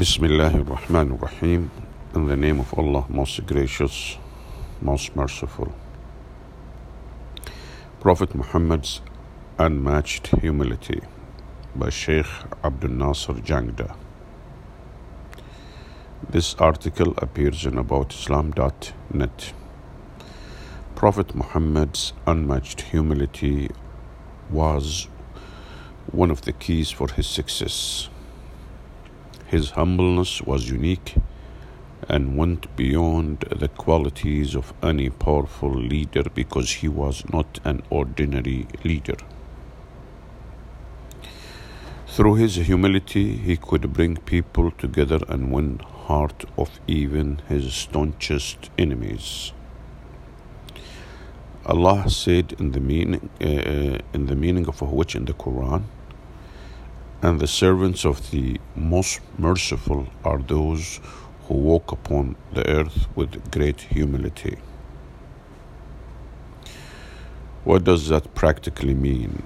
Bismillah ar-Rahman ar-Rahim. In the name of Allah, most gracious, most merciful. Prophet Muhammad's Unmatched Humility by Sheikh Abdul Nasser Jangda. This article appears in aboutislam.net. Prophet Muhammad's unmatched humility was one of the keys for his success. His humbleness was unique and went beyond the qualities of any powerful leader because he was not an ordinary leader. Through his humility, he could bring people together and win heart of even his staunchest enemies. Allah said in the meaning uh, in the meaning of which in the Quran, and the servants of the most merciful are those who walk upon the earth with great humility. What does that practically mean?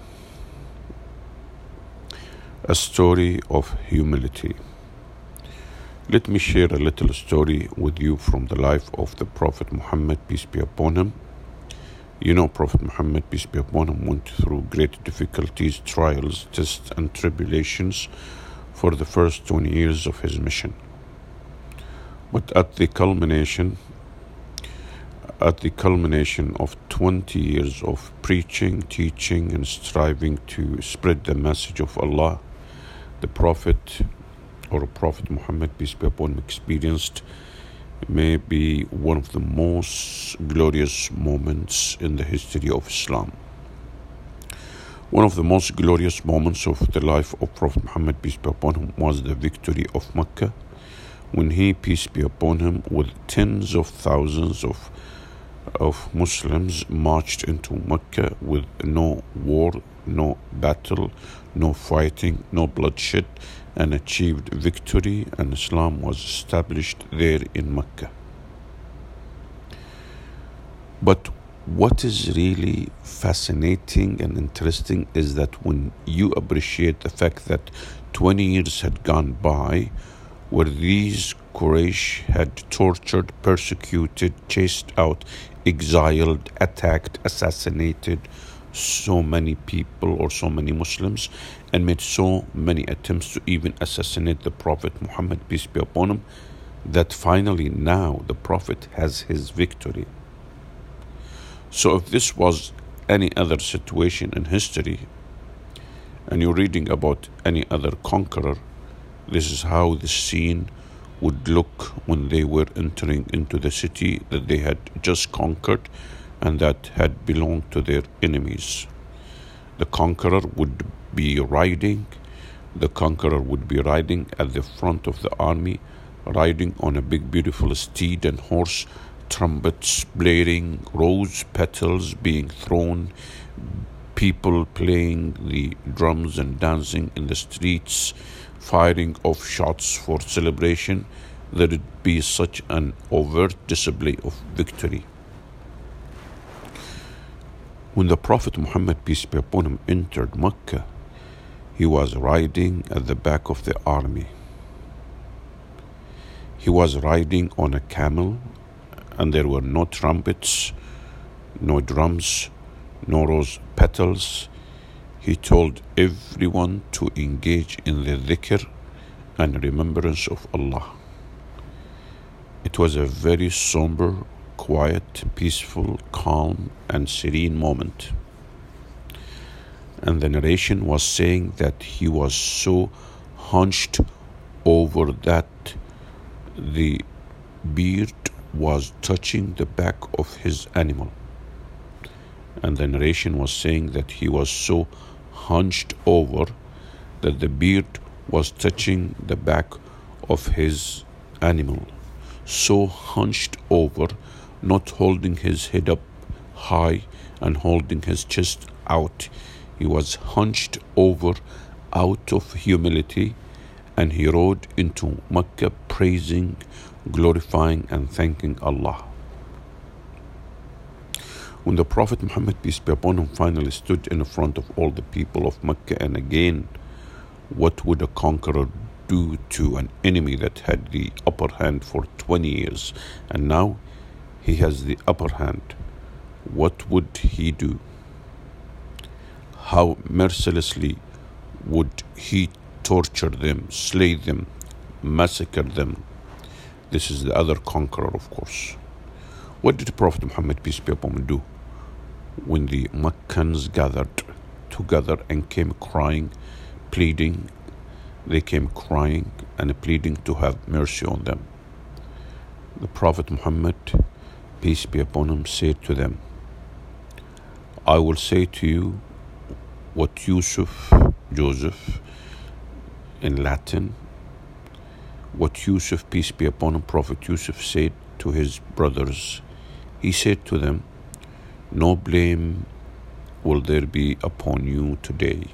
A story of humility. Let me share a little story with you from the life of the Prophet Muhammad, peace be upon him. You know, Prophet Muhammad, peace be upon him, went through great difficulties, trials, tests, and tribulations for the first 20 years of his mission. But at the culmination, at the culmination of 20 years of preaching, teaching, and striving to spread the message of Allah, the Prophet or Prophet Muhammad, peace be upon him, experienced may be one of the most glorious moments in the history of Islam. One of the most glorious moments of the life of Prophet Muhammad, peace be upon him, was the victory of Mecca when he, peace be upon him, with tens of thousands of, of Muslims marched into Mecca with no war, no battle, no fighting, no bloodshed, and achieved victory, and Islam was established there in Mecca. But what is really fascinating and interesting is that when you appreciate the fact that 20 years had gone by where these Quraysh had tortured, persecuted, chased out, exiled, attacked, assassinated so many people or so many Muslims and made so many attempts to even assassinate the Prophet Muhammad, peace be upon him, that finally now the Prophet has his victory. So if this was any other situation in history, and you're reading about any other conqueror, this is how the scene would look when they were entering into the city that they had just conquered and that had belonged to their enemies. The conqueror would be riding, the conqueror would be riding at the front of the army, riding on a big, beautiful steed and horse, trumpets blaring, rose petals being thrown, people playing the drums and dancing in the streets, firing of shots for celebration. There would be such an overt display of victory. When the Prophet Muhammad, peace be upon him, entered Mecca, he was riding at the back of the army. He was riding on a camel, and there were no trumpets, no drums, no rose petals. He told everyone to engage in the dhikr and remembrance of Allah. It was a very somber quiet, peaceful, calm, and serene moment. And the narration was saying that he was so hunched over that the beard was touching the back of his animal. And the narration was saying that he was so hunched over that the beard was touching the back of his animal. So hunched over not holding his head up high and holding his chest out. He was hunched over out of humility and he rode into Mecca praising, glorifying, and thanking Allah. When the Prophet Muhammad, peace be upon him, finally stood in front of all the people of Mecca, and again, what would a conqueror do to an enemy that had the upper hand for 20 years and now he has the upper hand, what would he do? How mercilessly would he torture them, slay them, massacre them? This is the other conqueror, of course. What did Prophet Muhammad, peace be upon him, do when the Meccans gathered together and came crying, pleading? They came crying and pleading to have mercy on them. The Prophet Muhammad, peace be upon him, said to them, I will say to you what Yusuf, Joseph, in Latin, what Yusuf, peace be upon him, Prophet Yusuf said to his brothers. He said to them, No blame will there be upon you today.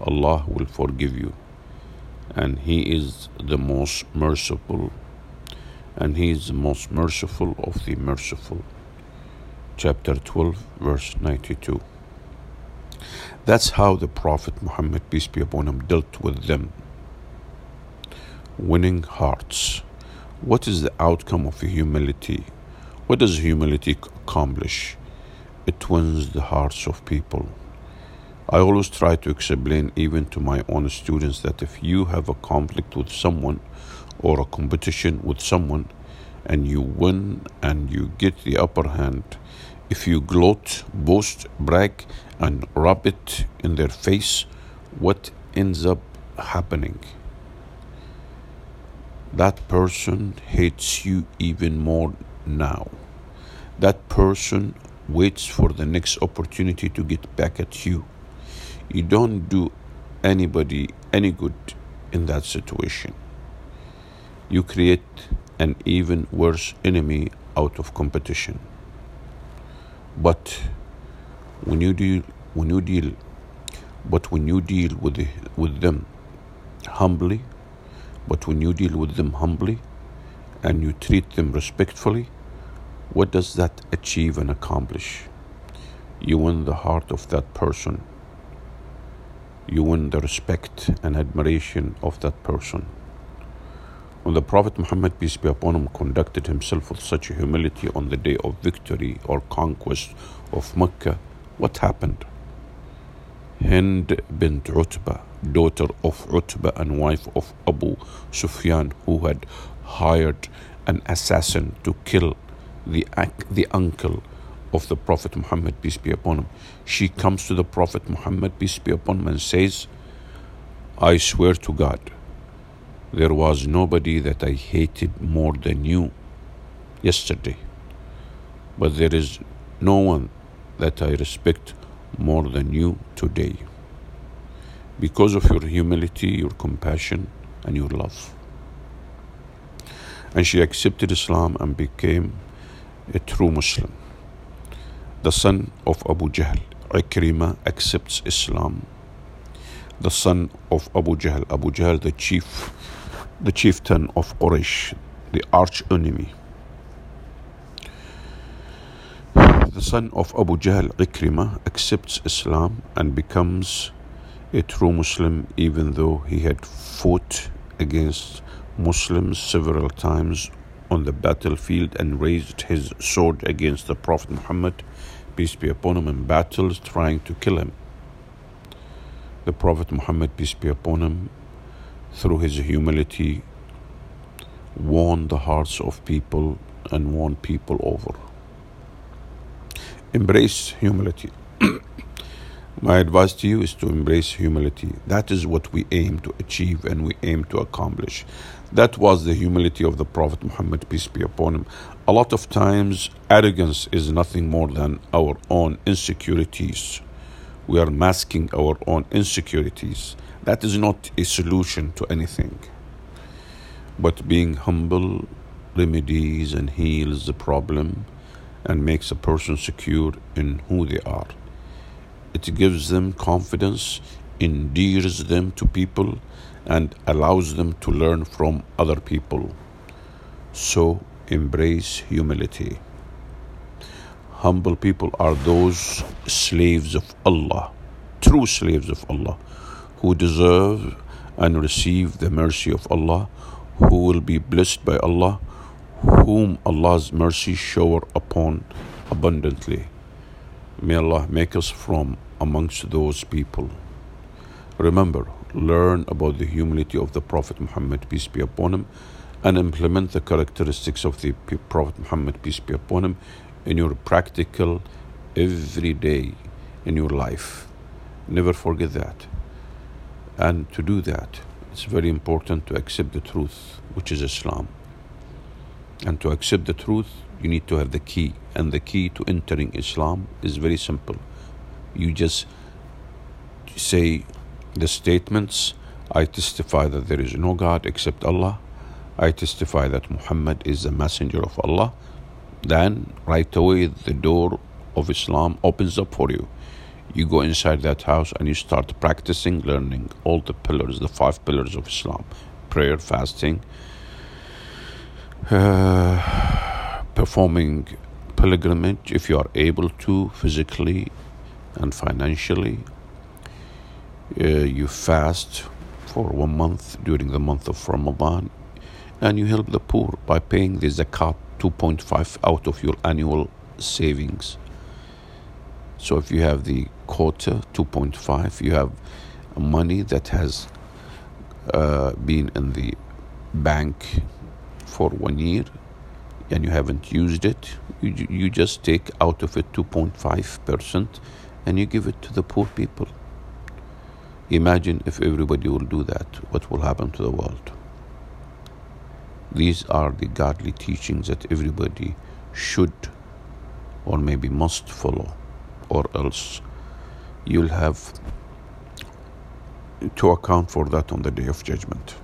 Allah will forgive you, and He is the most merciful, and He is the most merciful of the merciful. Chapter 12, verse 92. That's how the Prophet Muhammad, peace be upon him, dealt with them. Winning hearts. What is the outcome of humility? What does humility accomplish? It wins the hearts of people. I always try to explain, even to my own students, that if you have a conflict with someone or a competition with someone and you win and you get the upper hand, if you gloat, boast, brag, and rub it in their face, what ends up happening? That person hates you even more now. That person waits for the next opportunity to get back at you. You don't do anybody any good in that situation. You create an even worse enemy out of competition. But when you deal when you deal but when you deal with the, with them humbly but when you deal with them humbly and you treat them respectfully what does that achieve and accomplish? You win the heart of that person. You win the respect and admiration of that person when the Prophet Muhammad, peace be upon him, conducted himself with such humility on the day of victory or conquest of Mecca, what happened? Hind bint Utbah, daughter of Utbah and wife of Abu Sufyan, who had hired an assassin to kill the, the uncle of the Prophet Muhammad, peace be upon him. She comes to the Prophet Muhammad, peace be upon him, and says, I swear to God, there was nobody that I hated more than you yesterday, but there is no one that I respect more than you today because of your humility, your compassion, and your love. And she accepted Islam and became a true Muslim. The son of Abu Jahl, Ikrimah, accepts Islam. The son of Abu Jahl, Abu Jahl, the chief the chieftain of Quraysh, the arch enemy. The son of Abu Jahl, Ikrimah, accepts Islam and becomes a true Muslim even though he had fought against Muslims several times on the battlefield and raised his sword against the Prophet Muhammad, peace be upon him, in battles trying to kill him. The Prophet Muhammad, peace be upon him, through his humility, won the hearts of people and won people over. Embrace humility. My advice to you is to embrace humility. That is what we aim to achieve and we aim to accomplish. That was the humility of the Prophet Muhammad, peace be upon him. A lot of times, arrogance is nothing more than our own insecurities. We are masking our own insecurities. That is not a solution to anything. But being humble remedies and heals the problem and makes a person secure in who they are. It gives them confidence, endears them to people, and allows them to learn from other people. So embrace humility. Humble people are those slaves of Allah, true slaves of Allah who deserve and receive the mercy of Allah, who will be blessed by Allah, whom Allah's mercy shower upon abundantly. May Allah make us from amongst those people. Remember, learn about the humility of the Prophet Muhammad, peace be upon him, and implement the characteristics of the Prophet Muhammad, peace be upon him, in your practical, everyday, in your life. Never forget that. And to do that, it's very important to accept the truth, which is Islam. And to accept the truth, you need to have the key. And the key to entering Islam is very simple. You just say the statements I testify that there is no God except Allah. I testify that Muhammad is the messenger of Allah. Then, right away, the door of Islam opens up for you. You go inside that house and you start practicing, learning all the pillars, the five pillars of Islam prayer, fasting, uh, performing pilgrimage if you are able to, physically and financially. Uh, you fast for one month during the month of Ramadan and you help the poor by paying the zakat 2.5 out of your annual savings. So if you have the quarter 2.5, you have money that has uh, been in the bank for one year and you haven't used it, you, you just take out of it 2.5% and you give it to the poor people. Imagine if everybody will do that, what will happen to the world? These are the godly teachings that everybody should or maybe must follow, or else you'll have to account for that on the day of judgment.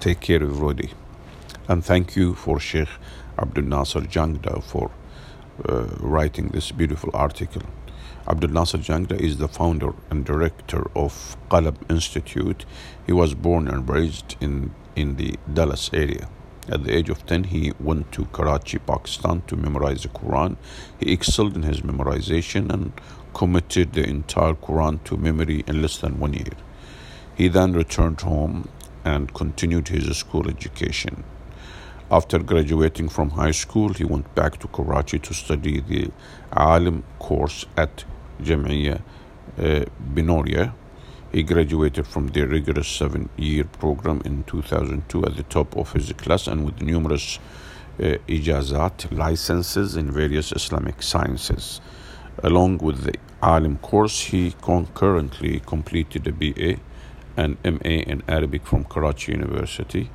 Take care, everybody. And thank you for Sheikh Abdul Nasser Jangda for uh, writing this beautiful article. Abdul Nasser Jangda is the founder and director of Qalam Institute. He was born and raised in, in the Dallas area. At the age of 10, he went to Karachi, Pakistan to memorize the Quran. He excelled in his memorization and committed the entire Quran to memory in less than one year. He then returned home and continued his school education. After graduating from high school, he went back to Karachi to study the Alim course at Jamia uh, Binoria. He graduated from the rigorous seven year program in 2002 at the top of his class and with numerous uh, ijazat, licenses in various Islamic sciences. Along with the Alim course, he concurrently completed a BA and MA in Arabic from Karachi University.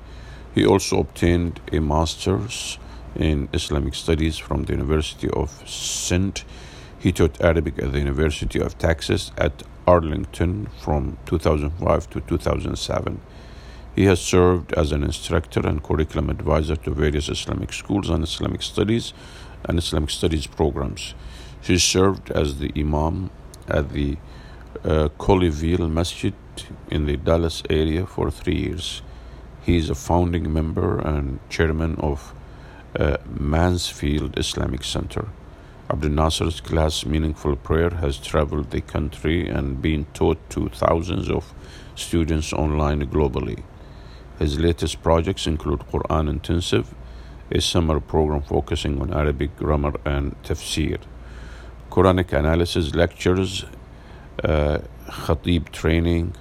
He also obtained a master's in Islamic studies from the University of Sindh he taught Arabic at the University of Texas at Arlington from 2005 to 2007. He has served as an instructor and curriculum advisor to various Islamic schools and Islamic studies and Islamic studies programs. He served as the Imam at the uh, Colleyville Masjid in the Dallas area for three years. He is a founding member and chairman of uh, Mansfield Islamic Center. Abdul Nasser's class Meaningful Prayer has traveled the country and been taught to thousands of students online globally. His latest projects include Quran Intensive, a summer program focusing on Arabic grammar and tafsir, Quranic analysis lectures, uh, khatib training,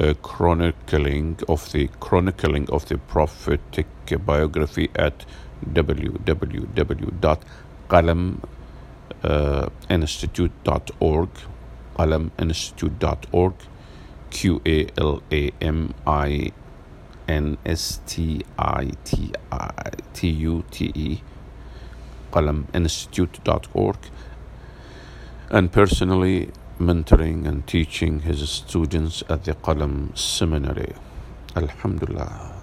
uh, chronicling of the chronicling of the prophetic biography at www.qalam.com Uh, institute.org, qalaminstitute.org, Q A L A M I N S T I T I T U T E, qalaminstitute.org, and personally mentoring and teaching his students at the Qalam Seminary. Alhamdulillah.